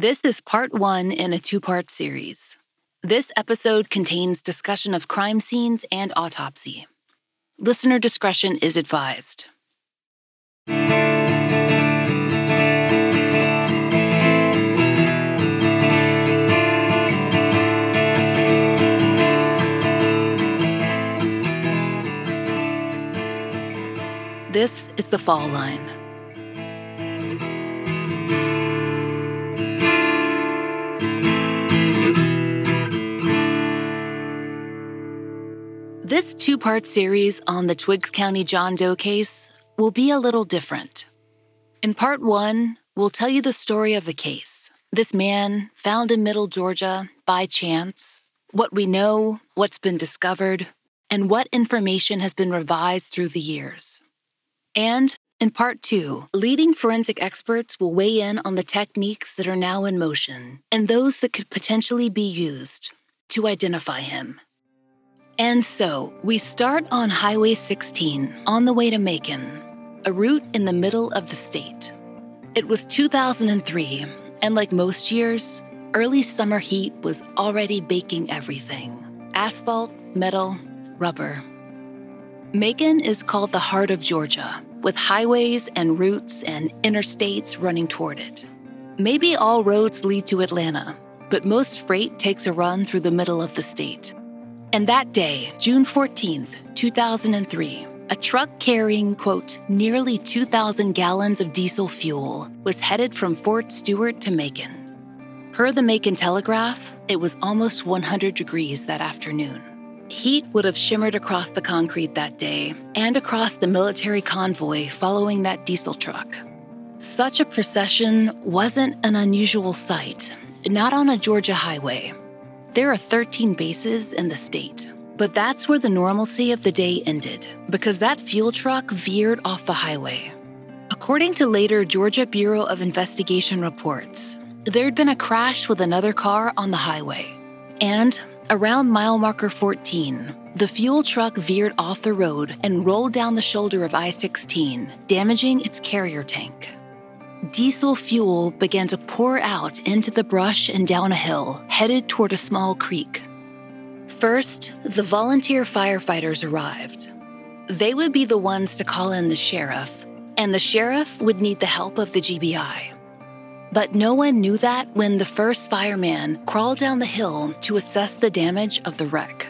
This is part one in a two part series. This episode contains discussion of crime scenes and autopsy. Listener discretion is advised. This is the fall line. This two part series on the Twiggs County John Doe case will be a little different. In part one, we'll tell you the story of the case. This man found in Middle Georgia by chance, what we know, what's been discovered, and what information has been revised through the years. And in part two, leading forensic experts will weigh in on the techniques that are now in motion and those that could potentially be used to identify him. And so, we start on Highway 16 on the way to Macon, a route in the middle of the state. It was 2003, and like most years, early summer heat was already baking everything asphalt, metal, rubber. Macon is called the heart of Georgia, with highways and routes and interstates running toward it. Maybe all roads lead to Atlanta, but most freight takes a run through the middle of the state. And that day, June 14th, 2003, a truck carrying, quote, nearly 2,000 gallons of diesel fuel was headed from Fort Stewart to Macon. Per the Macon Telegraph, it was almost 100 degrees that afternoon. Heat would have shimmered across the concrete that day and across the military convoy following that diesel truck. Such a procession wasn't an unusual sight, not on a Georgia highway. There are 13 bases in the state, but that's where the normalcy of the day ended because that fuel truck veered off the highway. According to later Georgia Bureau of Investigation reports, there'd been a crash with another car on the highway. And around mile marker 14, the fuel truck veered off the road and rolled down the shoulder of I 16, damaging its carrier tank diesel fuel began to pour out into the brush and down a hill, headed toward a small creek. First, the volunteer firefighters arrived. They would be the ones to call in the sheriff, and the sheriff would need the help of the GBI. But no one knew that when the first fireman crawled down the hill to assess the damage of the wreck.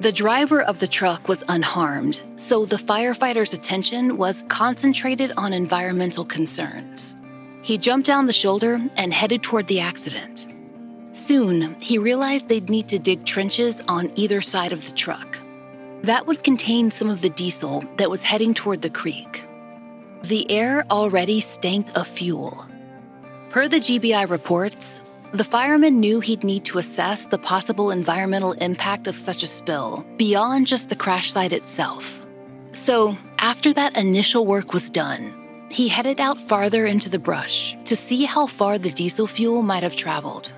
The driver of the truck was unharmed, so the firefighters' attention was concentrated on environmental concerns. He jumped down the shoulder and headed toward the accident. Soon, he realized they'd need to dig trenches on either side of the truck. That would contain some of the diesel that was heading toward the creek. The air already stank of fuel. Per the GBI reports, the fireman knew he'd need to assess the possible environmental impact of such a spill beyond just the crash site itself. So, after that initial work was done, he headed out farther into the brush to see how far the diesel fuel might have traveled.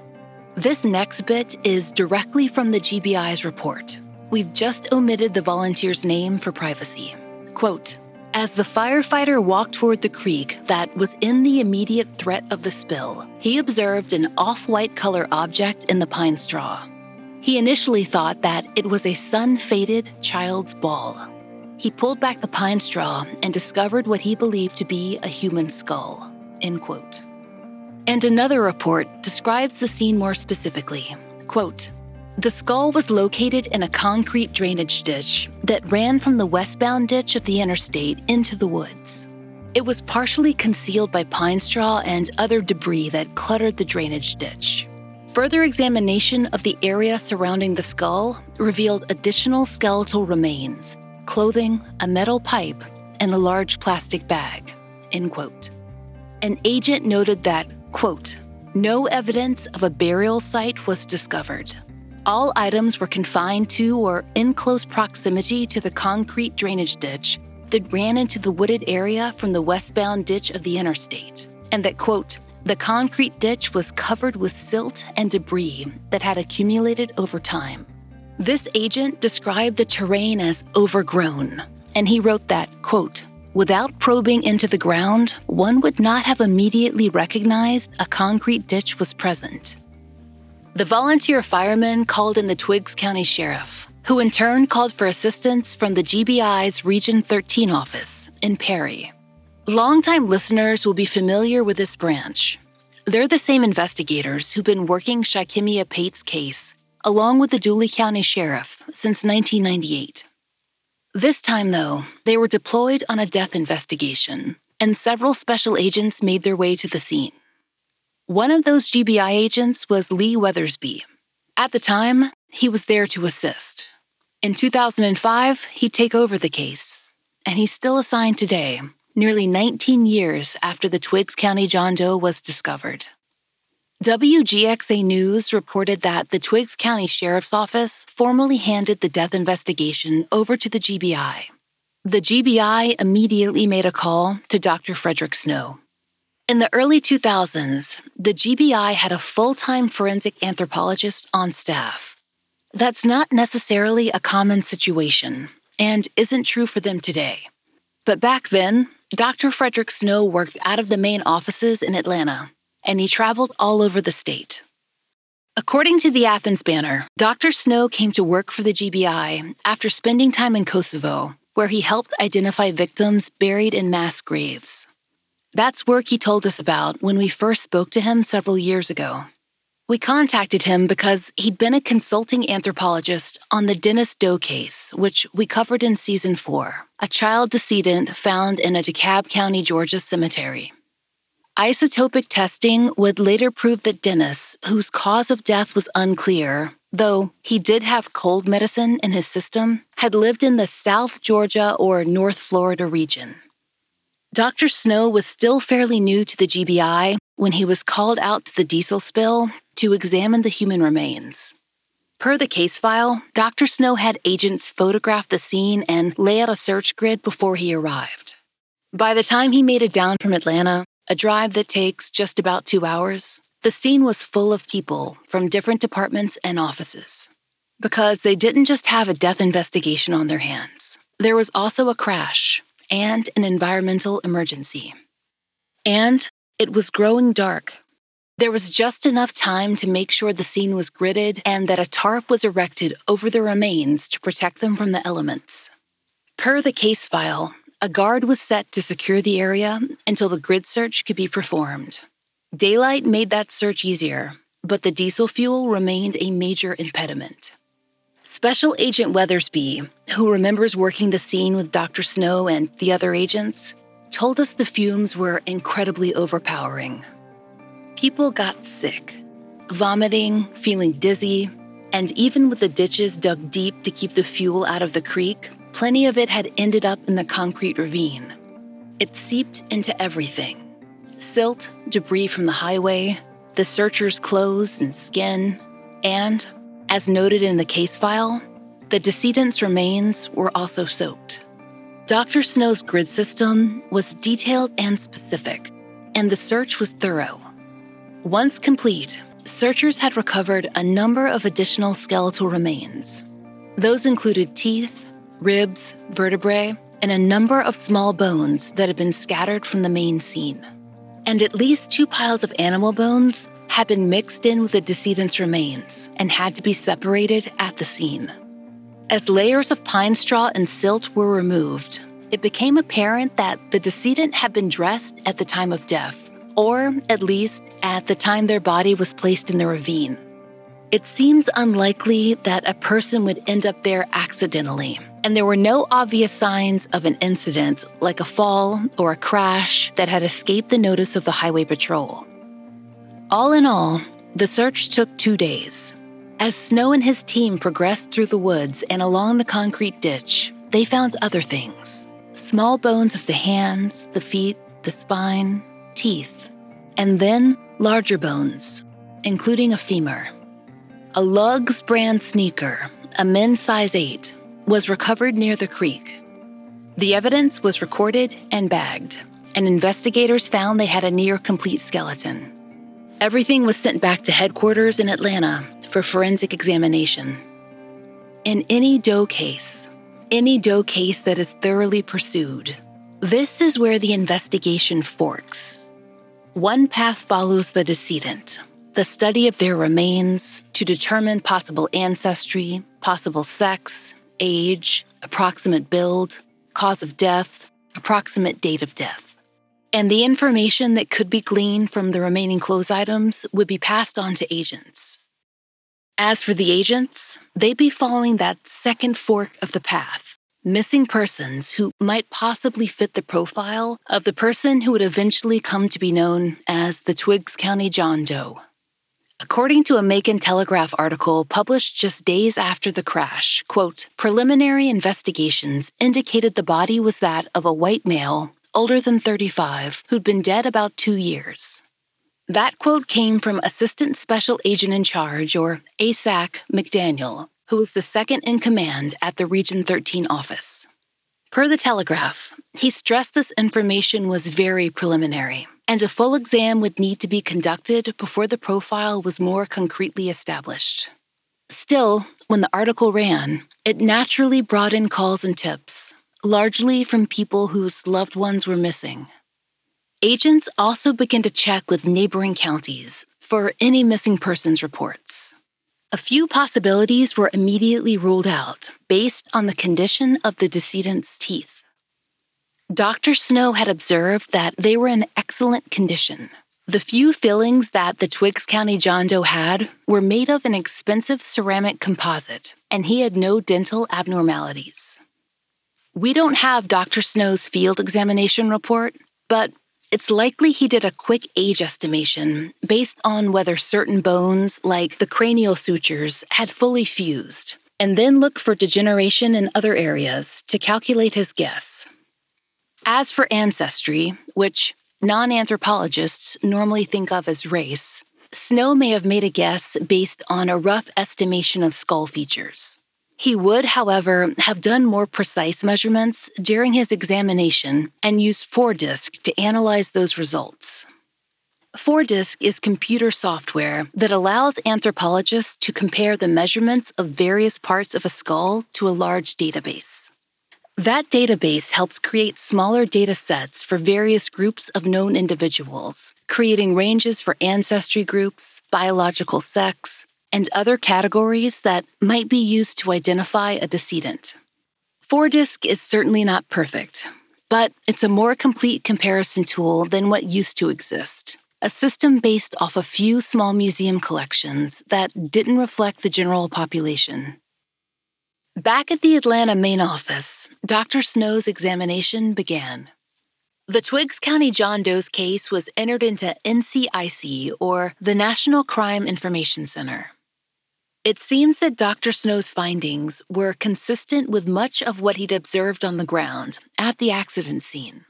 This next bit is directly from the GBI's report. We've just omitted the volunteer's name for privacy. Quote As the firefighter walked toward the creek that was in the immediate threat of the spill, he observed an off white color object in the pine straw. He initially thought that it was a sun faded child's ball. He pulled back the pine straw and discovered what he believed to be a human skull. End quote. And another report describes the scene more specifically. Quote, the skull was located in a concrete drainage ditch that ran from the westbound ditch of the interstate into the woods. It was partially concealed by pine straw and other debris that cluttered the drainage ditch. Further examination of the area surrounding the skull revealed additional skeletal remains, clothing, a metal pipe, and a large plastic bag. End quote. An agent noted that, quote, no evidence of a burial site was discovered. All items were confined to or in close proximity to the concrete drainage ditch that ran into the wooded area from the westbound ditch of the interstate, and that, quote, the concrete ditch was covered with silt and debris that had accumulated over time. This agent described the terrain as overgrown, and he wrote that, quote, Without probing into the ground, one would not have immediately recognized a concrete ditch was present. The volunteer firemen called in the Twiggs County Sheriff, who in turn called for assistance from the GBI's Region 13 office in Perry. Longtime listeners will be familiar with this branch. They're the same investigators who've been working Shikimia Pate's case, along with the Dooley County Sheriff, since 1998. This time, though, they were deployed on a death investigation, and several special agents made their way to the scene. One of those GBI agents was Lee Weathersby. At the time, he was there to assist. In 2005, he'd take over the case, and he's still assigned today, nearly 19 years after the Twiggs County John Doe was discovered. WGXA News reported that the Twiggs County Sheriff's Office formally handed the death investigation over to the GBI. The GBI immediately made a call to Dr. Frederick Snow. In the early 2000s, the GBI had a full time forensic anthropologist on staff. That's not necessarily a common situation and isn't true for them today. But back then, Dr. Frederick Snow worked out of the main offices in Atlanta and he traveled all over the state. According to the Athens Banner, Dr. Snow came to work for the GBI after spending time in Kosovo, where he helped identify victims buried in mass graves. That's work he told us about when we first spoke to him several years ago. We contacted him because he'd been a consulting anthropologist on the Dennis Doe case, which we covered in season four, a child decedent found in a DeKalb County, Georgia cemetery. Isotopic testing would later prove that Dennis, whose cause of death was unclear, though he did have cold medicine in his system, had lived in the South Georgia or North Florida region. Dr. Snow was still fairly new to the GBI when he was called out to the diesel spill to examine the human remains. Per the case file, Dr. Snow had agents photograph the scene and lay out a search grid before he arrived. By the time he made it down from Atlanta, a drive that takes just about two hours, the scene was full of people from different departments and offices. Because they didn't just have a death investigation on their hands, there was also a crash and an environmental emergency. And it was growing dark. There was just enough time to make sure the scene was gridded and that a tarp was erected over the remains to protect them from the elements. Per the case file, a guard was set to secure the area until the grid search could be performed. Daylight made that search easier, but the diesel fuel remained a major impediment. Special Agent Weathersby, who remembers working the scene with Dr. Snow and the other agents, told us the fumes were incredibly overpowering. People got sick, vomiting, feeling dizzy, and even with the ditches dug deep to keep the fuel out of the creek, Plenty of it had ended up in the concrete ravine. It seeped into everything silt, debris from the highway, the searchers' clothes and skin, and, as noted in the case file, the decedent's remains were also soaked. Dr. Snow's grid system was detailed and specific, and the search was thorough. Once complete, searchers had recovered a number of additional skeletal remains. Those included teeth, ribs, vertebrae, and a number of small bones that had been scattered from the main scene. And at least two piles of animal bones had been mixed in with the decedent's remains and had to be separated at the scene. As layers of pine straw and silt were removed, it became apparent that the decedent had been dressed at the time of death, or at least at the time their body was placed in the ravine. It seems unlikely that a person would end up there accidentally, and there were no obvious signs of an incident like a fall or a crash that had escaped the notice of the Highway Patrol. All in all, the search took two days. As Snow and his team progressed through the woods and along the concrete ditch, they found other things small bones of the hands, the feet, the spine, teeth, and then larger bones, including a femur. A Lugz brand sneaker, a men's size 8, was recovered near the creek. The evidence was recorded and bagged, and investigators found they had a near complete skeleton. Everything was sent back to headquarters in Atlanta for forensic examination. In any Doe case, any Doe case that is thoroughly pursued, This is where the investigation forks. One path follows the decedent, the study of their remains to determine possible ancestry, possible sex, age, approximate build, cause of death, approximate date of death. And the information that could be gleaned from the remaining clothes items would be passed on to agents. As for the agents, they'd be following that second fork of the path, missing persons who might possibly fit the profile of the person who would eventually come to be known as the Twiggs County John Doe. According to a Macon Telegraph article published just days after the crash, quote, preliminary investigations indicated the body was that of a white male, older than 35, who'd been dead about two years. That quote came from Assistant Special Agent in Charge, or ASAC McDaniel, who was the second in command at the Region 13 office. Per the Telegraph, he stressed this information was very preliminary and a full exam would need to be conducted before the profile was more concretely established. Still, when the article ran, it naturally brought in calls and tips, largely from people whose loved ones were missing. Agents also began to check with neighboring counties for any missing persons reports. A few possibilities were immediately ruled out based on the condition of the decedent's teeth. Dr. Snow had observed that they were in excellent condition. The few fillings that the Twiggs County John Doe had were made of an expensive ceramic composite, and he had no dental abnormalities. We don't have Dr. Snow's field examination report, but it's likely he did a quick age estimation based on whether certain bones, like the cranial sutures, had fully fused, and then look for degeneration in other areas to calculate his guess. As for ancestry, which non anthropologists normally think of as race, Snow may have made a guess based on a rough estimation of skull features. He would, however, have done more precise measurements during his examination and used Fordisc to analyze those results. Fordisc is computer software that allows anthropologists to compare the measurements of various parts of a skull to a large database. That database helps create smaller data sets for various groups of known individuals, creating ranges for ancestry groups, biological sex, and other categories that might be used to identify a decedent. Fordisc is certainly not perfect, but it's a more complete comparison tool than what used to exist. A system based off a few small museum collections that didn't reflect the general population. Back at the Atlanta main office, Dr. Snow's examination began. The Twiggs County John Doe's case was entered into NCIC, or the National Crime Information Center. It seems that Dr. Snow's findings were consistent with much of what he'd observed on the ground at the accident scene.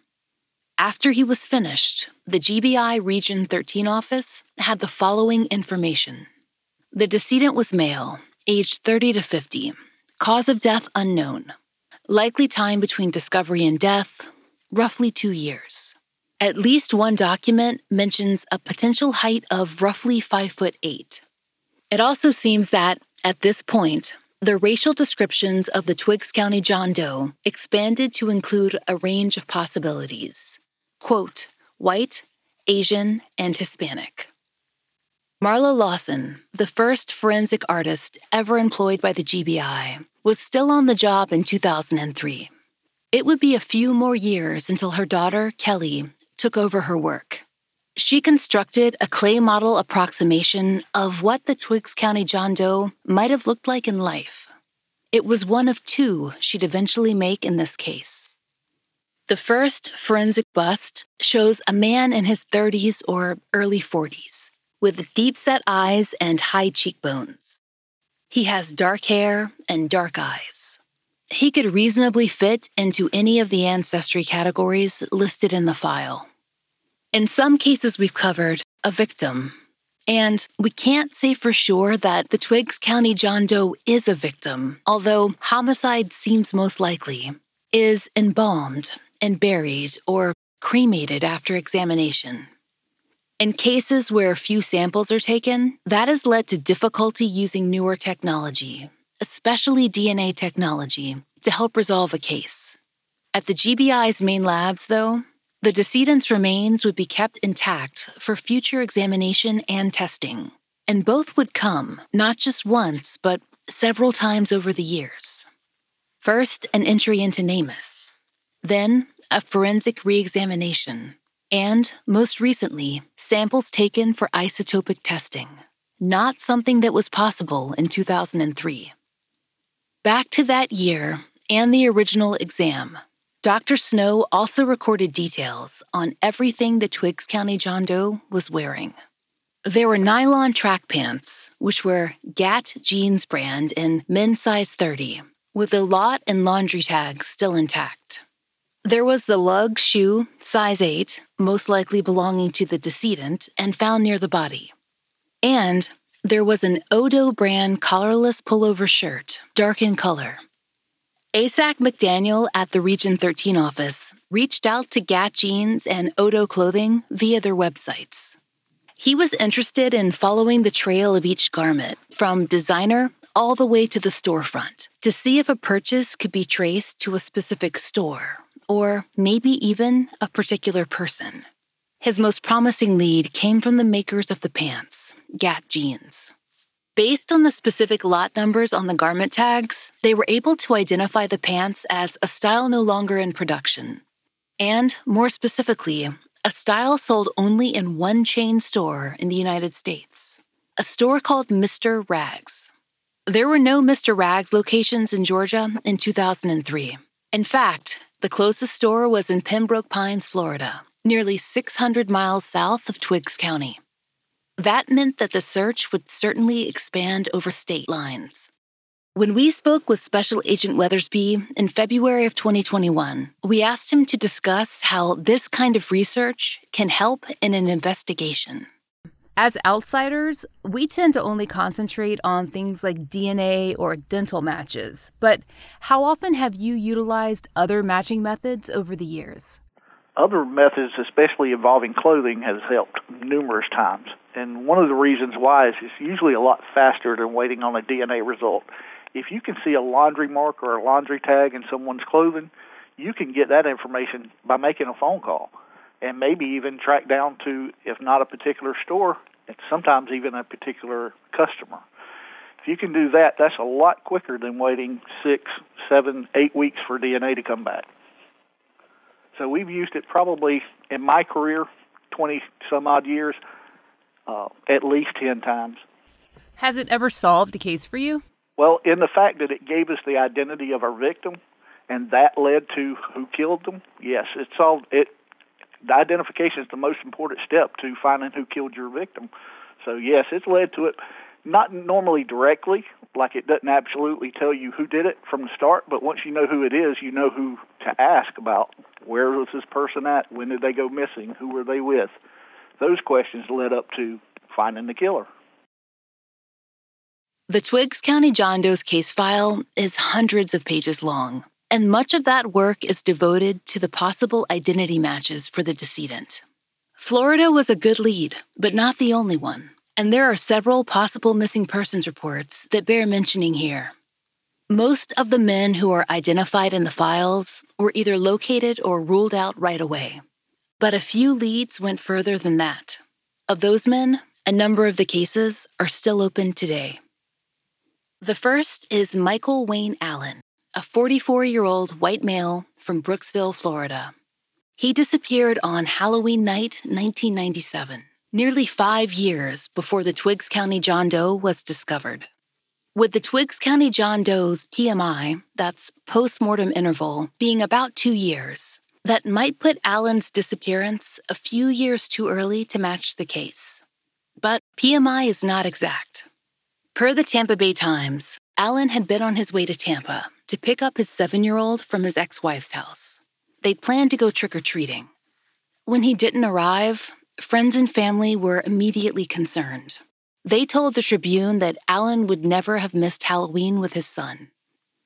After he was finished, the GBI Region 13 office had the following information The decedent was male, aged 30 to 50 Cause of death unknown. Likely time between discovery and death, roughly two years. At least one document mentions a potential height of roughly 5 foot 8. It also seems that, at this point, the racial descriptions of the Twiggs County John Doe expanded to include a range of possibilities. Quote, white, Asian, and Hispanic. Marla Lawson, the first forensic artist ever employed by the GBI, was still on the job in 2003. It would be a few more years until her daughter, Kelly, took over her work. She constructed a clay model approximation of what the Twiggs County John Doe might have looked like in life. It was one of two she'd eventually make in this case. The first forensic bust shows a man in his 30s or early 40s with deep set eyes and high cheekbones. He has dark hair and dark eyes. He could reasonably fit into any of the ancestry categories listed in the file. In some cases we've covered, a victim. And we can't say for sure that the Twiggs County John Doe is a victim, although homicide seems most likely, is embalmed and buried or cremated after examination. In cases where few samples are taken, that has led to difficulty using newer technology, especially DNA technology, to help resolve a case. At the GBI's main labs, though, the decedent's remains would be kept intact for future examination and testing, and both would come not just once, but several times over the years. First, an entry into NamUs, then, a forensic re examination, and, most recently, samples taken for isotopic testing, not something that was possible in 2003. Back to that year and the original exam, Dr. Snow also recorded details on everything the Twiggs County John Doe was wearing. There were nylon track pants, which were Gat Jeans brand in men's size 30, with the lot and laundry tags still intact. There was the lug shoe, size 8, most likely belonging to the decedent and found near the body. And there was an Odo brand collarless pullover shirt, dark in color, ASAC McDaniel at the Region 13 office reached out to Gat Jeans and Odo Clothing via their websites. He was interested in following the trail of each garment, from designer all the way to the storefront, to see if a purchase could be traced to a specific store, or maybe even a particular person. His most promising lead came from the makers of the pants, Gat Jeans. Based on the specific lot numbers on the garment tags, they were able to identify the pants as a style no longer in production. And, more specifically, a style sold only in one chain store in the United States a store called Mr. Rags. There were no Mr. Rags locations in Georgia in 2003. In fact, the closest store was in Pembroke Pines, Florida, nearly 600 miles south of Twiggs County. That meant that the search would certainly expand over state lines. When we spoke with Special Agent Weathersby in February of 2021, we asked him to discuss how this kind of research can help in an investigation. As outsiders, we tend to only concentrate on things like DNA or dental matches. But how often have you utilized other matching methods over the years? Other methods, especially involving clothing, has helped numerous times. And one of the reasons why is it's usually a lot faster than waiting on a DNA result. If you can see a laundry mark or a laundry tag in someone's clothing, you can get that information by making a phone call and maybe even track down to, if not a particular store, it's sometimes even a particular customer. If you can do that, that's a lot quicker than waiting six, seven, eight weeks for DNA to come back. So we've used it probably in my career, 20 some odd years, uh, at least 10 times. Has it ever solved a case for you? Well, in the fact that it gave us the identity of our victim, and that led to who killed them. Yes, it solved it. The identification is the most important step to finding who killed your victim. So yes, it's led to it. Not normally directly, like it doesn't absolutely tell you who did it from the start, but once you know who it is, you know who to ask about. Where was this person at? When did they go missing? Who were they with? those questions led up to finding the killer. The Twiggs County John Doe's case file is hundreds of pages long, and much of that work is devoted to the possible identity matches for the decedent. Florida was a good lead, but not the only one, and there are several possible missing persons reports that bear mentioning here. Most of the men who are identified in the files were either located or ruled out right away. But a few leads went further than that. Of those men, a number of the cases are still open today. The first is Michael Wayne Allen, a 44 year old white male from Brooksville, Florida. He disappeared on Halloween night 1997, nearly five years before the Twiggs County John Doe was discovered. With the Twiggs County John Doe's PMI, that's postmortem interval, being about two years, that might put Allen's disappearance a few years too early to match the case. But PMI is not exact. Per the Tampa Bay Times, Allen had been on his way to Tampa to pick up his seven year old from his ex wife's house. They'd planned to go trick or treating. When he didn't arrive, friends and family were immediately concerned. They told the Tribune that Allen would never have missed Halloween with his son.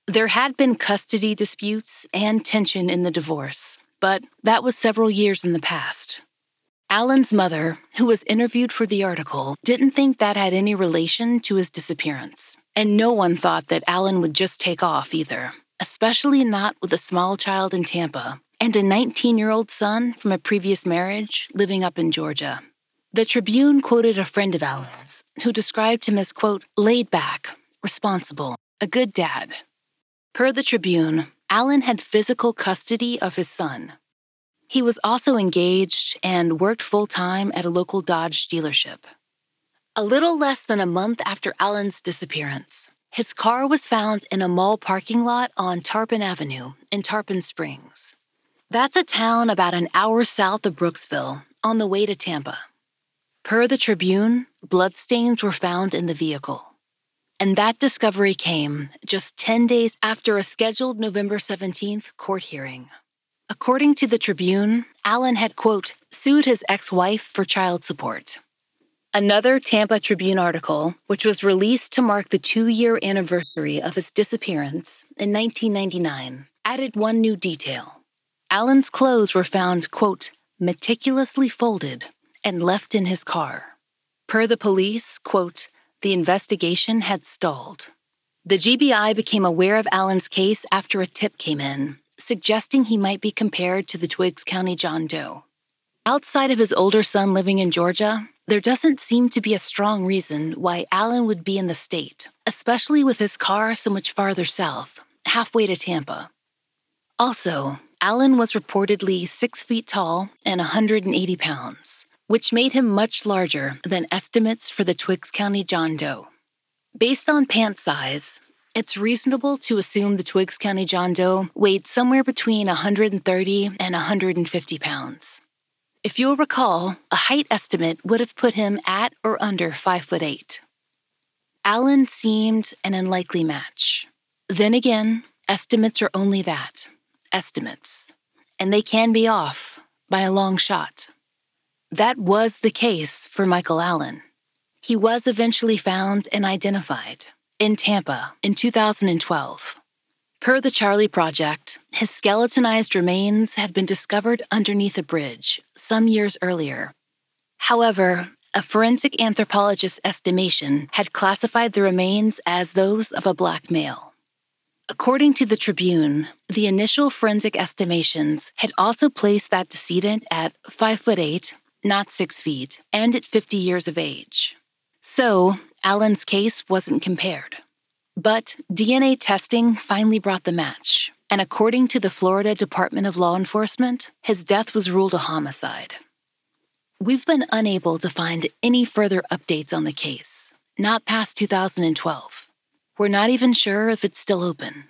There had been custody disputes and tension in the divorce, but that was several years in the past. Allen's mother, who was interviewed for the article, didn't think that had any relation to his disappearance. And no one thought that Allen would just take off either. especially not with a small child in Tampa and a 19 year old son from a previous marriage living up in Georgia. The Tribune quoted a friend of Allen's who described him as, quote, laid back, responsible, a good dad. Per the Tribune, Allen had physical custody of his son. He was also engaged and worked full time at a local Dodge dealership. A little less than a month after Allen's disappearance, his car was found in a mall parking lot on Tarpon Avenue in Tarpon Springs. That's a town about an hour south of Brooksville on the way to Tampa. Per the Tribune, bloodstains were found in the vehicle. And that discovery came just 10 days after a scheduled November 17th court hearing. According to the Tribune, Allen had, quote, sued his ex wife for child support. Another Tampa Tribune article, which was released to mark the two year anniversary of his disappearance in 1999, added one new detail. Allen's clothes were found, quote, meticulously folded and left in his car. Per the police, quote, the investigation had stalled. The GBI became aware of Allen's case after a tip came in, suggesting he might be compared to the Twiggs County John Doe. Outside of his older son living in Georgia, there doesn't seem to be a strong reason why Allen would be in the state, especially with his car so much farther south, halfway to Tampa. Also, Allen was reportedly six feet tall and 180 pounds, which made him much larger than estimates for the Twiggs County John Doe. Based on pant size, it's reasonable to assume the Twiggs County John Doe weighed somewhere between 130 and 150 pounds. If you'll recall, a height estimate would have put him at or under 5 foot 8. Allen seemed an unlikely match. Then again, estimates are only that estimates, and they can be off by a long shot. That was the case for Michael Allen. He was eventually found and identified in Tampa in 2012. Per the Charlie Project, his skeletonized remains had been discovered underneath a bridge some years earlier. However, a forensic anthropologist's estimation had classified the remains as those of a black male. According to the Tribune, the initial forensic estimations had also placed that decedent at 5 foot 8, not 6 feet, and at 50 years of age. So, Allen's case wasn't compared. But DNA testing finally brought the match, and according to the Florida Department of Law Enforcement, his death was ruled a homicide. We've been unable to find any further updates on the case, not past 2012. We're not even sure if it's still open.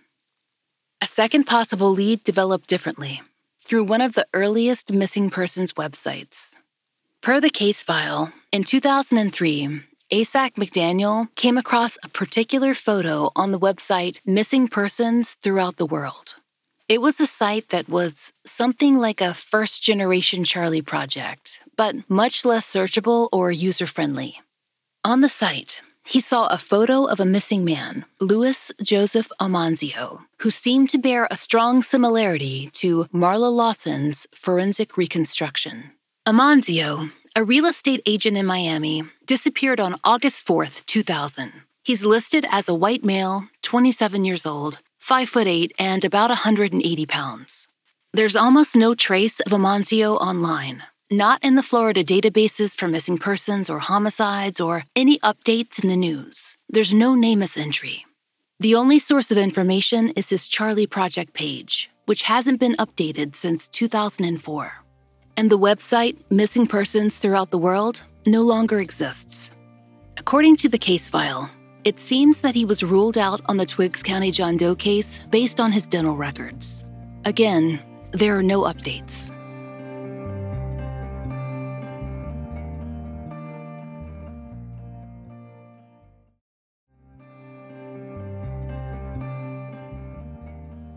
A second possible lead developed differently through one of the earliest missing persons websites. Per the case file, in 2003, ASAC McDaniel came across a particular photo on the website Missing Persons Throughout the World. It was a site that was something like a first generation Charlie project, but much less searchable or user friendly. On the site, he saw a photo of a missing man, Louis Joseph Amanzio, who seemed to bear a strong similarity to Marla Lawson's forensic reconstruction. Amanzio, a real estate agent in Miami, disappeared on August 4th, 2000. He's listed as a white male, 27 years old, 5 foot 8 and about 180 pounds. There's almost no trace of Amanzio online, not in the Florida databases for missing persons or homicides or any updates in the news. There's no NamUs entry. The only source of information is his Charlie Project page, which hasn't been updated since 2004. And the website, Missing Persons Throughout the World, no longer exists. According to the case file, it seems that he was ruled out on the Twiggs County John Doe case based on his dental records. Again, there are no updates.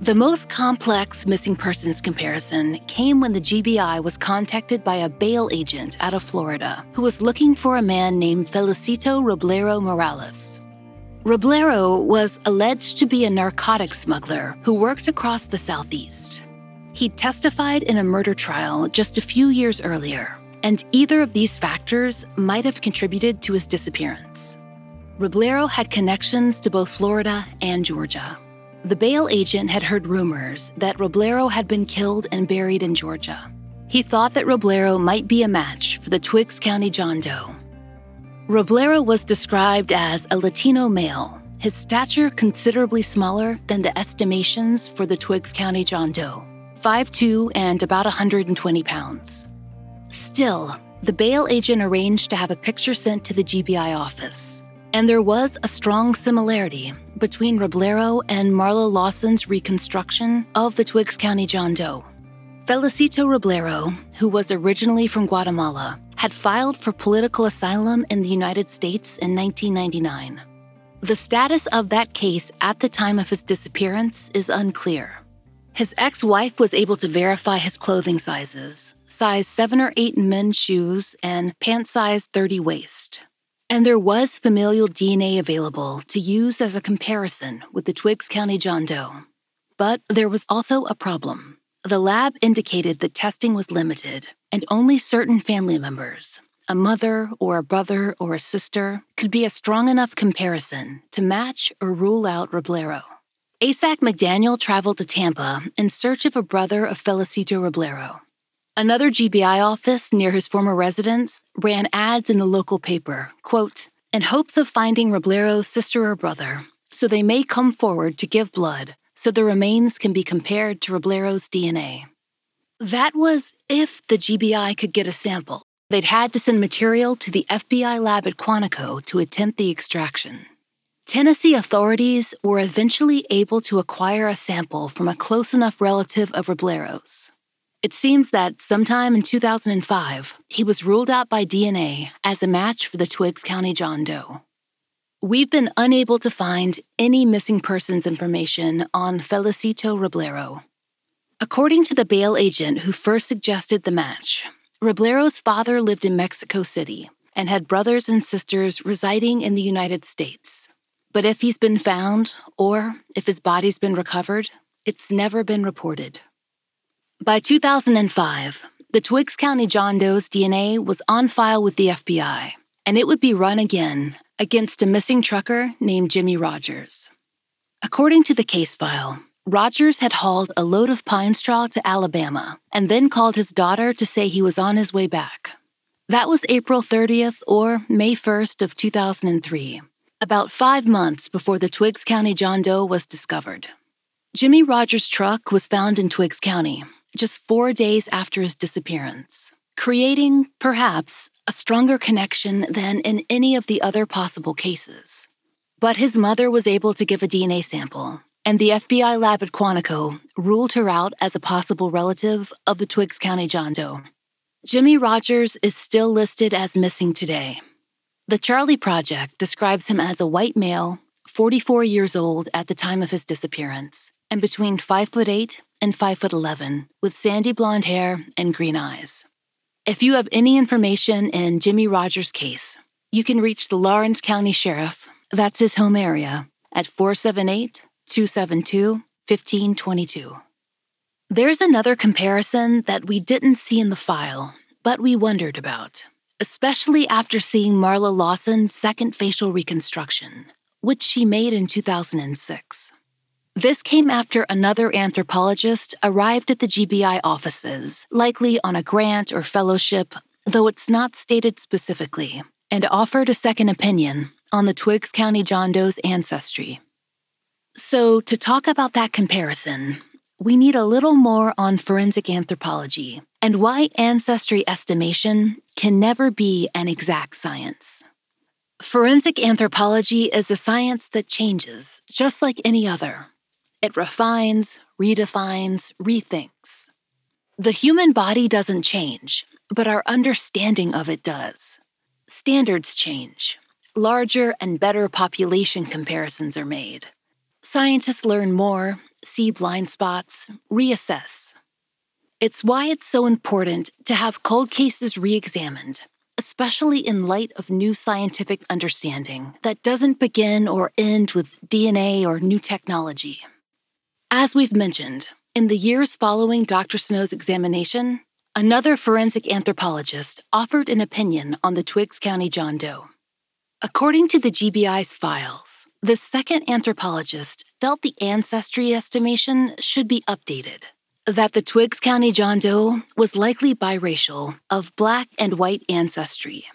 The most complex missing persons comparison came when the GBI was contacted by a bail agent out of Florida who was looking for a man named Felicito Roblero Morales. Roblero was alleged to be a narcotics smuggler who worked across the Southeast. He testified in a murder trial just a few years earlier, and either of these factors might have contributed to his disappearance. Roblero had connections to both Florida and Georgia. The bail agent had heard rumors that Roblero had been killed and buried in Georgia. He thought that Roblero might be a match for the Twiggs County John Doe. Roblero was described as a Latino male, his stature considerably smaller than the estimations for the Twiggs County John Doe, 5'2 and about 120 pounds. Still, the bail agent arranged to have a picture sent to the GBI office, and there was a strong similarity between Roblero and Marla Lawson's reconstruction of the Twiggs County John Doe. Felicito Roblero, who was originally from Guatemala, had filed for political asylum in the United States in 1999. The status of that case at the time of his disappearance is unclear. His ex wife was able to verify his clothing sizes size 7 or 8 men's shoes and pant size 30 waist. And there was familial DNA available to use as a comparison with the Twiggs County John Doe. But there was also a problem. The lab indicated that testing was limited, and only certain family members, a mother or a brother or a sister, could be a strong enough comparison to match or rule out Roblero. ASAC McDaniel traveled to Tampa in search of a brother of Felicito Roblero. Another GBI office near his former residence ran ads in the local paper, quote, in hopes of finding Roblero's sister or brother, so they may come forward to give blood so the remains can be compared to Roblero's DNA. That was if the GBI could get a sample. They'd had to send material to the FBI lab at Quantico to attempt the extraction. Tennessee authorities were eventually able to acquire a sample from a close enough relative of Roblero's. It seems that sometime in 2005, he was ruled out by DNA as a match for the Twiggs County John Doe. We've been unable to find any missing persons information on Felicito Roblero. According to the bail agent who first suggested the match, Roblero's father lived in Mexico City and had brothers and sisters residing in the United States. But if he's been found, or if his body's been recovered, it's never been reported. By 2005, the Twiggs County John Doe's DNA was on file with the FBI, and it would be run again against a missing trucker named Jimmy Rogers. According to the case file, Rogers had hauled a load of pine straw to Alabama and then called his daughter to say he was on his way back. That was April 30th or May 1st of 2003 about five months before the Twiggs County John Doe was discovered. Jimmy Rogers' truck was found in Twiggs County just four days after his disappearance, creating, perhaps, a stronger connection than in any of the other possible cases. But his mother was able to give a DNA sample, and the FBI lab at Quantico ruled her out as a possible relative of the Twiggs County John Doe. Jimmy Rogers is still listed as missing today, the Charlie Project describes him as a white male, 44 years old at the time of his disappearance, and between 5 foot 8 and 5 foot 11, with sandy blonde hair and green eyes. If you have any information in Jimmy Rogers' case, you can reach the Laurens County Sheriff, that's his home area, at 478 272 1522. There's another comparison that we didn't see in the file, but we wondered about especially after seeing Marla Lawson's second facial reconstruction, which she made in 2006. This came after another anthropologist arrived at the GBI offices, likely on a grant or fellowship, though it's not stated specifically, and offered a second opinion on the Twiggs County John Doe's ancestry. So, to talk about that comparison, we need a little more on forensic anthropology and why ancestry estimation can never be an exact science. Forensic anthropology is a science that changes, just like any other. It refines, redefines, rethinks. The human body doesn't change, but our understanding of it does. Standards change. Larger and better population comparisons are made. Scientists learn more see blind spots, reassess. It's why it's so important to have cold cases re examined, especially in light of new scientific understanding that doesn't begin or end with DNA or new technology. As we've mentioned, in the years following Dr. Snow's examination, another forensic anthropologist offered an opinion on the Twiggs County John Doe. According to the GBI's files, the second anthropologist felt the ancestry estimation should be updated. That the Twiggs County John Doe was likely biracial, of black and white ancestry.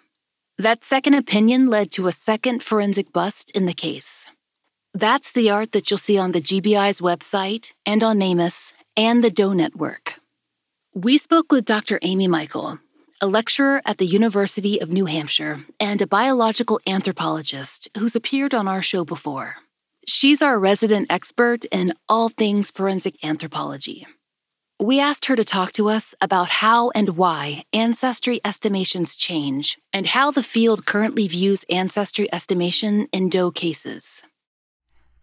That second opinion led to a second forensic bust in the case. That's the art that you'll see on the GBI's website and on NamUs and the Doe Network. We spoke with Dr. Amy Michael, a lecturer at the University of New Hampshire and a biological anthropologist who's appeared on our show before. She's our resident expert in all things forensic anthropology. We asked her to talk to us about how and why ancestry estimations change and how the field currently views ancestry estimation in Doe cases.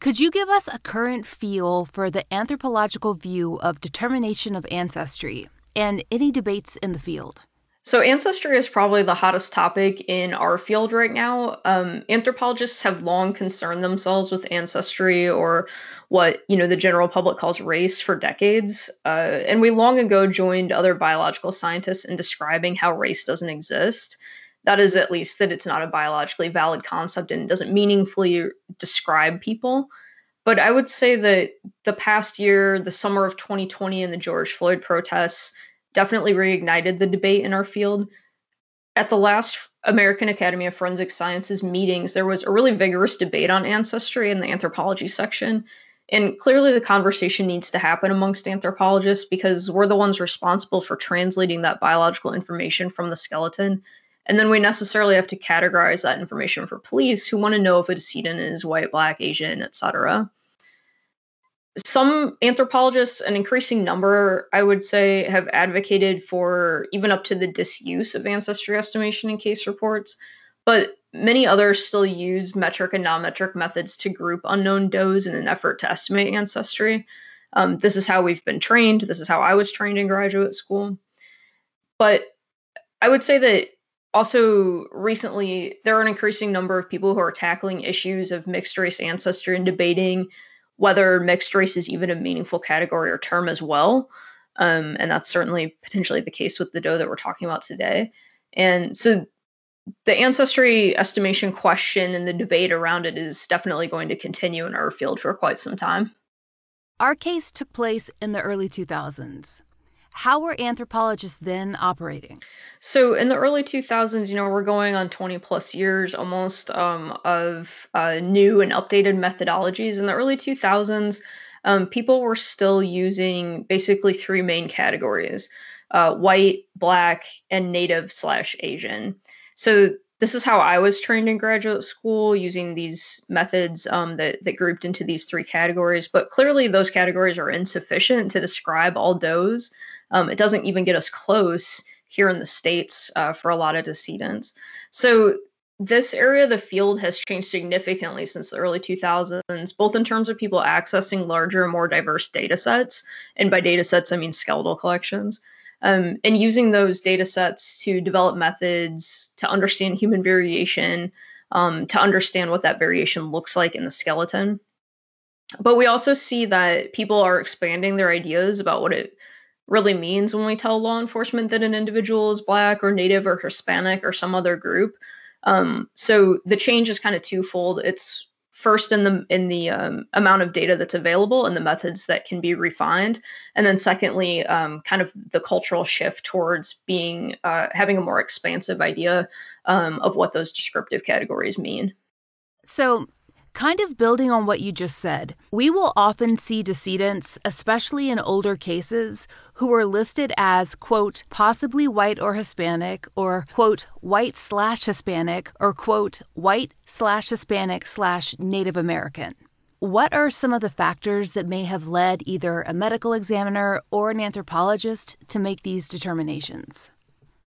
Could you give us a current feel for the anthropological view of determination of ancestry and any debates in the field? So, ancestry is probably the hottest topic in our field right now. Um, anthropologists have long concerned themselves with ancestry or what you know the general public calls race for decades, uh, and we long ago joined other biological scientists in describing how race doesn't exist. That is, at least, that it's not a biologically valid concept and doesn't meaningfully describe people. But I would say that the past year, the summer of 2020, and the George Floyd protests definitely reignited the debate in our field. At the last American Academy of Forensic Sciences meetings, there was a really vigorous debate on ancestry in the anthropology section. And clearly, the conversation needs to happen amongst anthropologists because we're the ones responsible for translating that biological information from the skeleton. And then we necessarily have to categorize that information for police who want to know if a decedent is white, black, Asian, etc some anthropologists, an increasing number, I would say, have advocated for even up to the disuse of ancestry estimation in case reports, but many others still use metric and non metric methods to group unknown does in an effort to estimate ancestry. Um, this is how we've been trained. This is how I was trained in graduate school. But I would say that also recently, there are an increasing number of people who are tackling issues of mixed race ancestry and debating whether mixed race is even a meaningful category or term as well. Um, and that's certainly potentially the case with the doe that we're talking about today. And so the ancestry estimation question and the debate around it is definitely going to continue in our field for quite some time. Our case took place in the early 2000s. How were anthropologists then operating? So in the early 2000s, you know, we're going on 20 plus years almost um, of uh, new and updated methodologies. In the early 2000s, um, people were still using basically three main categories: uh, white, black, and native slash Asian. So this is how I was trained in graduate school using these methods um, that, that grouped into these three categories. But clearly, those categories are insufficient to describe all does. Um, it doesn't even get us close here in the States uh, for a lot of decedents. So, this area of the field has changed significantly since the early 2000s, both in terms of people accessing larger, more diverse data sets. And by data sets, I mean skeletal collections. Um, and using those data sets to develop methods to understand human variation, um, to understand what that variation looks like in the skeleton. But we also see that people are expanding their ideas about what it really means when we tell law enforcement that an individual is black or native or hispanic or some other group. Um, so the change is kind of twofold. It's first in the in the um, amount of data that's available and the methods that can be refined. And then secondly um, kind of the cultural shift towards being uh, having a more expansive idea um, of what those descriptive categories mean. So Kind of building on what you just said, we will often see decedents, especially in older cases, who are listed as, quote, possibly white or Hispanic, or, quote, white slash Hispanic, or, quote, white slash Hispanic slash Native American. What are some of the factors that may have led either a medical examiner or an anthropologist to make these determinations?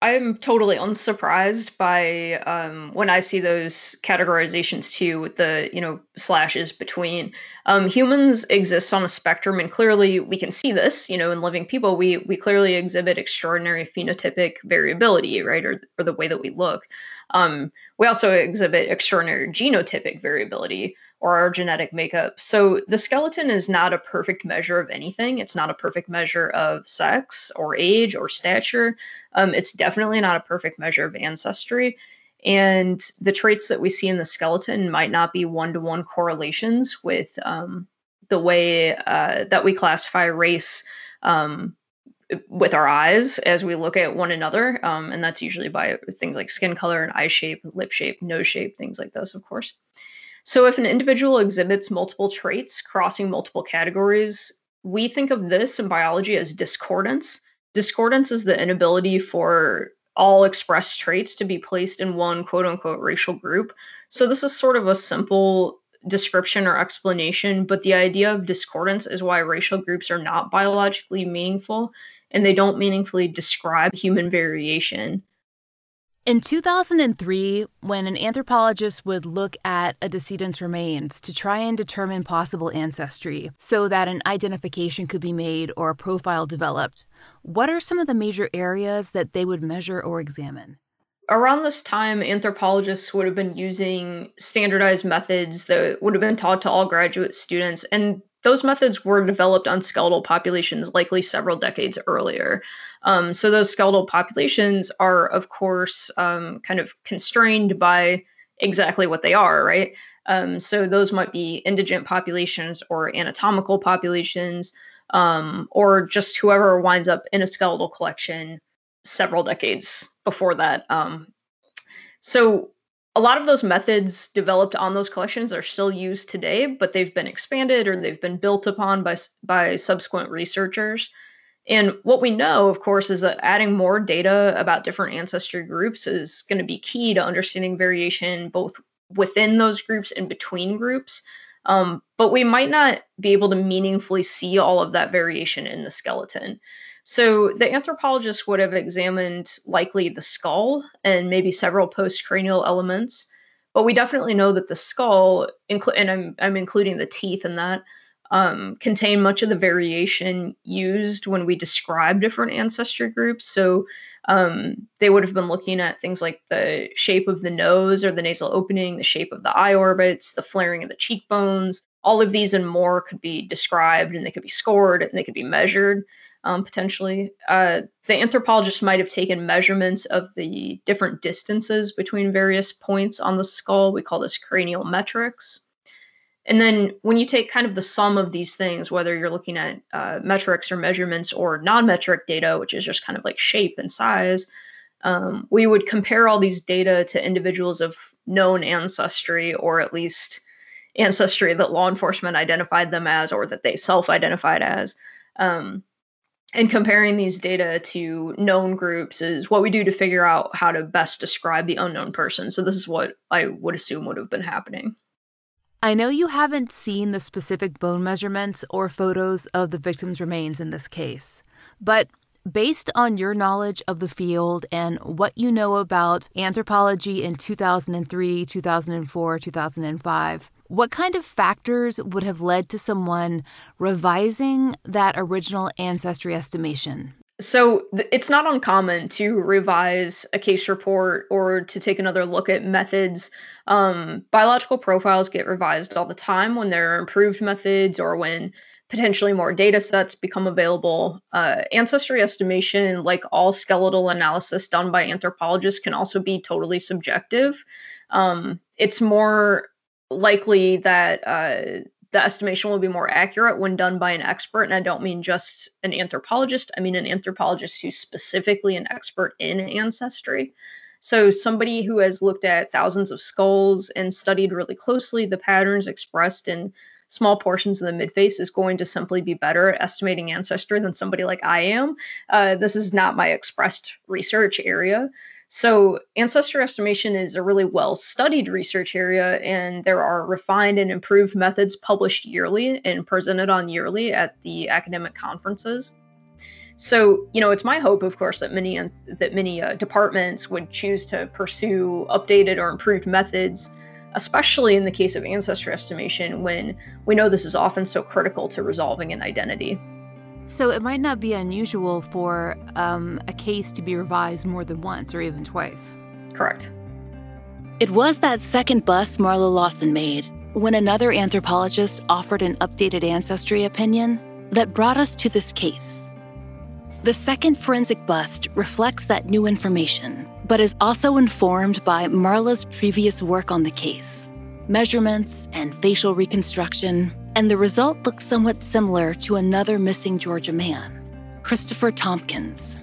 I'm totally unsurprised by um, when I see those categorizations too, with the you know slashes between. Um, humans exist on a spectrum, and clearly we can see this. You know, in living people, we we clearly exhibit extraordinary phenotypic variability, right, or or the way that we look. Um, we also exhibit extraordinary genotypic variability, or our genetic makeup. So the skeleton is not a perfect measure of anything. It's not a perfect measure of sex or age or stature. Um, it's definitely not a perfect measure of ancestry. And the traits that we see in the skeleton might not be one to one correlations with um, the way uh, that we classify race um, with our eyes as we look at one another. Um, and that's usually by things like skin color and eye shape, lip shape, nose shape, things like this, of course. So if an individual exhibits multiple traits crossing multiple categories, we think of this in biology as discordance. Discordance is the inability for all expressed traits to be placed in one quote unquote racial group. So this is sort of a simple description or explanation, but the idea of discordance is why racial groups are not biologically meaningful and they don't meaningfully describe human variation. In 2003, when an anthropologist would look at a decedent's remains to try and determine possible ancestry so that an identification could be made or a profile developed, what are some of the major areas that they would measure or examine? Around this time, anthropologists would have been using standardized methods that would have been taught to all graduate students, and those methods were developed on skeletal populations likely several decades earlier. Um, so those skeletal populations are, of course, um, kind of constrained by exactly what they are, right? Um, so those might be indigent populations or anatomical populations, um, or just whoever winds up in a skeletal collection several decades before that. Um, so a lot of those methods developed on those collections are still used today, but they've been expanded or they've been built upon by by subsequent researchers. And what we know, of course, is that adding more data about different ancestry groups is going to be key to understanding variation both within those groups and between groups. Um, but we might not be able to meaningfully see all of that variation in the skeleton. So the anthropologist would have examined likely the skull and maybe several postcranial elements, but we definitely know that the skull, and I'm I'm including the teeth in that, um, contain much of the variation used when we describe different ancestry groups. So um, they would have been looking at things like the shape of the nose or the nasal opening, the shape of the eye orbits, the flaring of the cheekbones. All of these and more could be described and they could be scored and they could be measured um, potentially. Uh, the anthropologist might have taken measurements of the different distances between various points on the skull. We call this cranial metrics. And then when you take kind of the sum of these things, whether you're looking at uh, metrics or measurements or non metric data, which is just kind of like shape and size, um, we would compare all these data to individuals of known ancestry or at least ancestry that law enforcement identified them as or that they self identified as. Um, and comparing these data to known groups is what we do to figure out how to best describe the unknown person. So, this is what I would assume would have been happening. I know you haven't seen the specific bone measurements or photos of the victim's remains in this case, but based on your knowledge of the field and what you know about anthropology in 2003, 2004, 2005, what kind of factors would have led to someone revising that original ancestry estimation? So it's not uncommon to revise a case report or to take another look at methods. Um, biological profiles get revised all the time when there are improved methods or when potentially more data sets become available. Uh, ancestry estimation, like all skeletal analysis done by anthropologists, can also be totally subjective. Um, it's more likely that uh, the estimation will be more accurate when done by an expert. And I don't mean just an anthropologist, I mean an anthropologist who's specifically an expert in ancestry. So, somebody who has looked at thousands of skulls and studied really closely the patterns expressed in small portions of the midface is going to simply be better at estimating ancestry than somebody like I am. Uh, this is not my expressed research area. So, ancestor estimation is a really well studied research area, and there are refined and improved methods published yearly and presented on yearly at the academic conferences. So, you know, it's my hope, of course, that many that many uh, departments would choose to pursue updated or improved methods, especially in the case of ancestor estimation, when we know this is often so critical to resolving an identity. So it might not be unusual for um, a case to be revised more than once or even twice. Correct. It was that second bust Marla Lawson made when another anthropologist offered an updated ancestry opinion that brought us to this case. The second forensic bust reflects that new information, but is also informed by Marla's previous work on the case measurements and facial reconstruction, and the result looks somewhat similar to another missing Georgia man, Christopher Tompkins.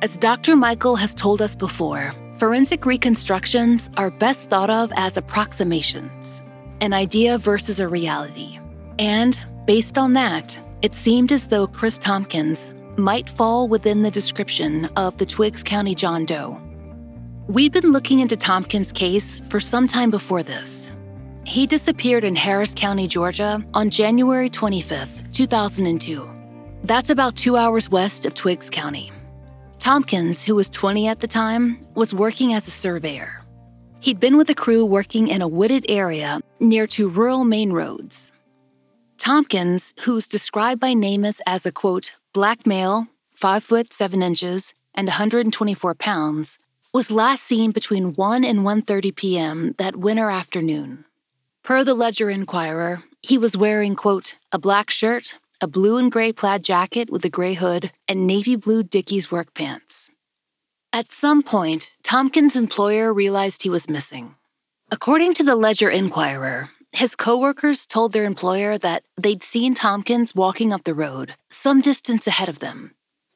As Dr. Michael has told us before, forensic reconstructions are best thought of as approximations, an idea versus a reality. And based on that, it seemed as though Chris Tompkins might fall within the description of the Twiggs County John Doe. We'd been looking into Tompkins' case for some time before this. He disappeared in Harris County, Georgia on January 25th, 2002. That's about two hours west of Twiggs County. Tompkins, who was 20 at the time, was working as a surveyor. He'd been with a crew working in a wooded area near two rural main roads. Tompkins, who's described by NamUs as a quote, black male, 5 foot 7 inches, and 124 pounds, was last seen between 1 and 1:30 p.m. that winter afternoon. Per the Ledger Enquirer, he was wearing, quote, a black shirt, a blue and gray plaid jacket with a gray hood, and navy blue Dickies work pants. At some point, Tompkins' employer realized he was missing. According to the Ledger Enquirer, his coworkers told their employer that they'd seen Tompkins walking up the road, some distance ahead of them.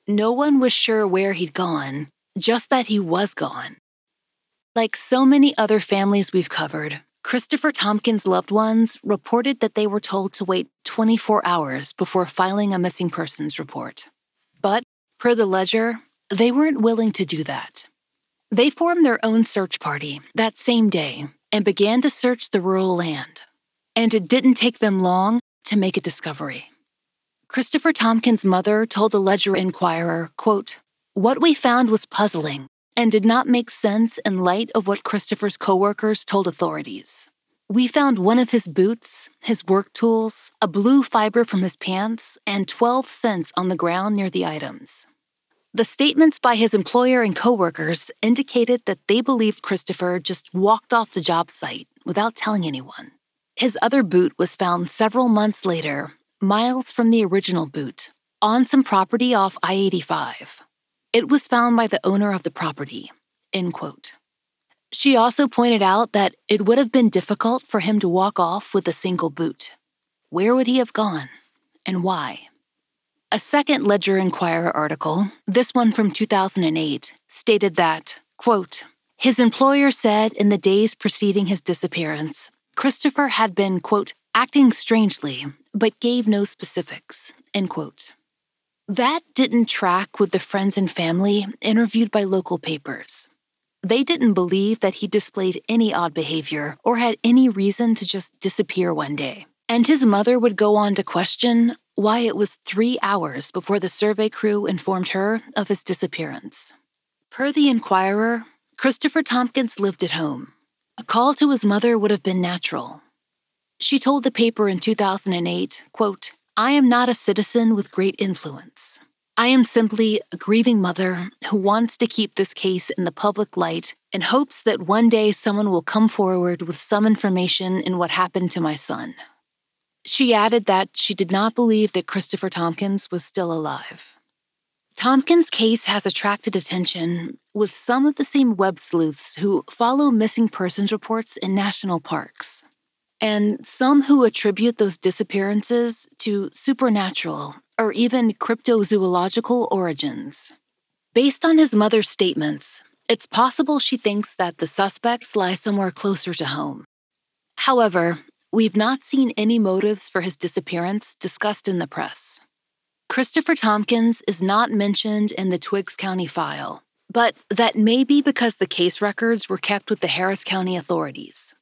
No one was sure where he'd gone, just that he was gone. Like so many other families we've covered, Christopher Tompkins' loved ones reported that they were told to wait 24 hours before filing a missing persons report. But, per the ledger, they weren't willing to do that. They formed their own search party that same day and began to search the rural land. And it didn't take them long to make a discovery. Christopher Tompkins' mother told the Ledger Enquirer, quote, What we found was puzzling and did not make sense in light of what Christopher's coworkers told authorities. We found one of his boots, his work tools, a blue fiber from his pants, and 12 cents on the ground near the items. The statements by his employer and coworkers indicated that they believed Christopher just walked off the job site without telling anyone. His other boot was found several months later, miles from the original boot, on some property off I 85. It was found by the owner of the property. End quote. She also pointed out that it would have been difficult for him to walk off with a single boot. Where would he have gone, and why? A second Ledger Enquirer article, this one from 2008, stated that, quote, his employer said in the days preceding his disappearance, Christopher had been, quote, acting strangely, but gave no specifics, end quote. That didn't track with the friends and family interviewed by local papers. They didn't believe that he displayed any odd behavior or had any reason to just disappear one day. And his mother would go on to question why it was three hours before the survey crew informed her of his disappearance. Per the Enquirer, Christopher Tompkins lived at home. A call to his mother would have been natural. She told the paper in 2008, quote, I am not a citizen with great influence. I am simply a grieving mother who wants to keep this case in the public light and hopes that one day someone will come forward with some information in what happened to my son. She added that she did not believe that Christopher Tompkins was still alive. Tompkins' case has attracted attention with some of the same web sleuths who follow missing persons reports in national parks, and some who attribute those disappearances to supernatural or even cryptozoological origins. Based on his mother's statements, it's possible she thinks that the suspects lie somewhere closer to home. However, We've not seen any motives for his disappearance discussed in the press. Christopher Tompkins is not mentioned in the Twiggs County file, but that may be because the case records were kept with the Harris County authorities.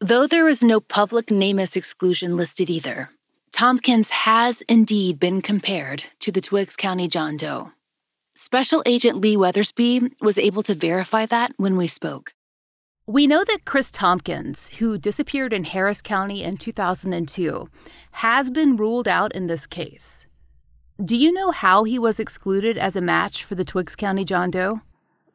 Though there is no public NamUs exclusion listed either, Tompkins has indeed been compared to the Twiggs County John Doe. Special Agent Lee Weathersby was able to verify that when we spoke. We know that Chris Tompkins, who disappeared in Harris County in 2002, has been ruled out in this case. Do you know how he was excluded as a match for the Twiggs County John Doe?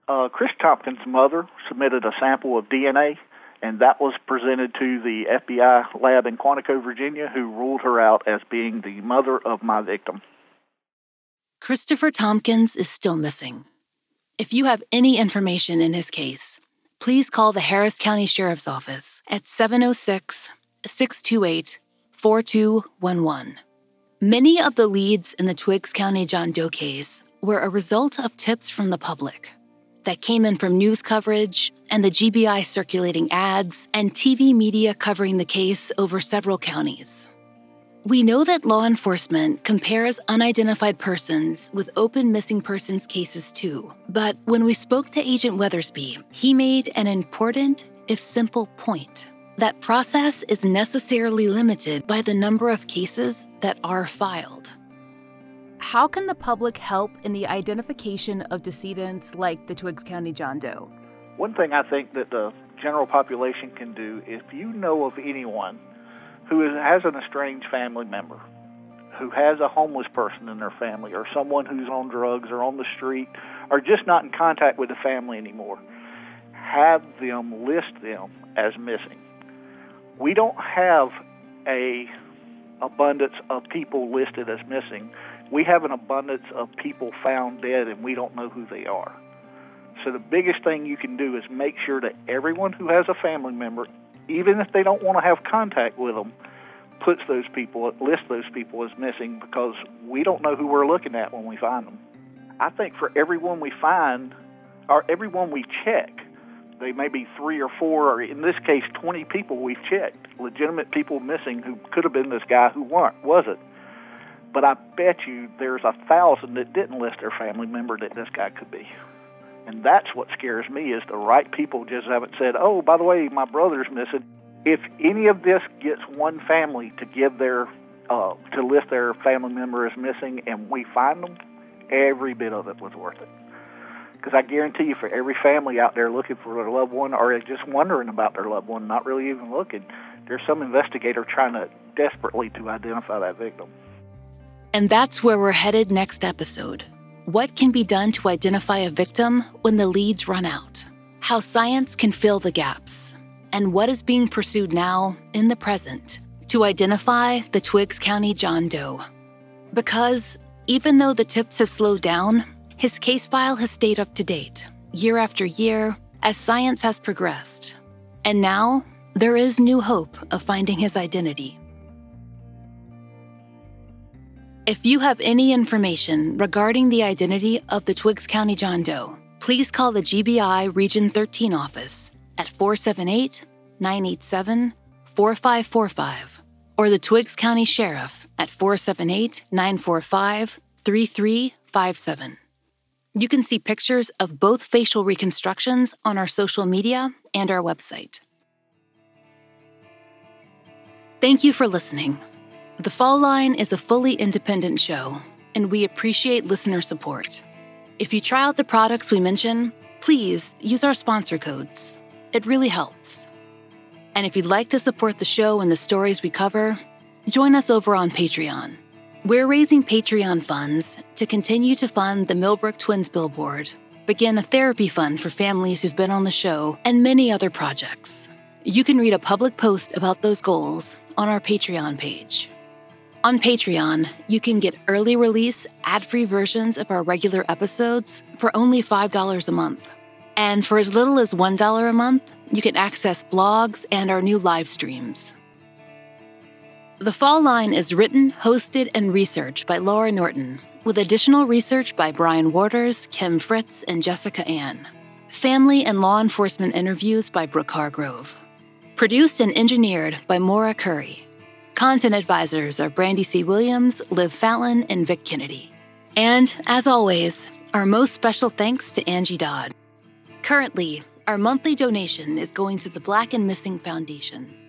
Uh, Chris Tompkins' mother submitted a sample of DNA, and that was presented to the FBI lab in Quantico, Virginia, who ruled her out as being the mother of my victim. Christopher Tompkins is still missing. If you have any information in his case, please call the Harris County Sheriff's Office at 706 628 4211. Many of the leads in the Twiggs County John Doe case were a result of tips from the public that came in from news coverage and the GBI circulating ads and TV media covering the case over several counties. We know that law enforcement compares unidentified persons with open missing persons cases too, but when we spoke to Agent Weathersby, he made an important, if simple, point. That process is necessarily limited by the number of cases that are filed. How can the public help in the identification of decedents like the Twiggs County John Doe? One thing I think that the general population can do, if you know of anyone who has an estranged family member, who has a homeless person in their family, or someone who's on drugs or on the street, or just not in contact with the family anymore, have them list them as missing. We don't have a abundance of people listed as missing. We have an abundance of people found dead and we don't know who they are. So the biggest thing you can do is make sure that everyone who has a family member even if they don't want to have contact with them, puts those people, lists those people as missing because we don't know who we're looking at when we find them. I think for everyone we find, or everyone we check, they may be three or four, or in this case, 20 people we've checked, legitimate people missing who could have been this guy who weren't, wasn't. But I bet you there's a thousand that didn't list their family member that this guy could be. And that's what scares me is the right people just haven't said, "Oh, by the way, my brother's missing." If any of this gets one family to give their uh, to list their family member as missing, and we find them, every bit of it was worth it. Because I guarantee you, for every family out there looking for their loved one, or just wondering about their loved one, not really even looking, there's some investigator trying to desperately to identify that victim. And that's where we're headed next episode. What can be done to identify a victim when the leads run out? How science can fill the gaps? And what is being pursued now, in the present, to identify the Twiggs County John Doe? Because even though the tips have slowed down, his case file has stayed up to date, year after year, as science has progressed. And now, there is new hope of finding his identity. If you have any information regarding the identity of the Twiggs County John Doe, please call the GBI Region 13 office at 478 987 4545 or the Twiggs County Sheriff at 478 945 3357. You can see pictures of both facial reconstructions on our social media and our website. Thank you for listening. The Fall Line is a fully independent show, and we appreciate listener support. If you try out the products we mention, please use our sponsor codes. It really helps. And if you'd like to support the show and the stories we cover, join us over on Patreon. We're raising Patreon funds to continue to fund the Millbrook Twins billboard, begin a therapy fund for families who've been on the show, and many other projects. You can read a public post about those goals on our Patreon page. On Patreon, you can get early release, ad free versions of our regular episodes for only $5 a month. And for as little as $1 a month, you can access blogs and our new live streams. The Fall Line is written, hosted, and researched by Laurah Norton, with additional research by Bryan Worters, Kim Fritz, and Jessica Ann. Family and law enforcement interviews by Brooke Hargrove. Produced and engineered by Maura Currie. Content advisors are Brandy C. Williams, Liv Fallon, and Vic Kennedy. And, as always, our most special thanks to Angie Dodd. Currently, our monthly donation is going to the Black and Missing Foundation.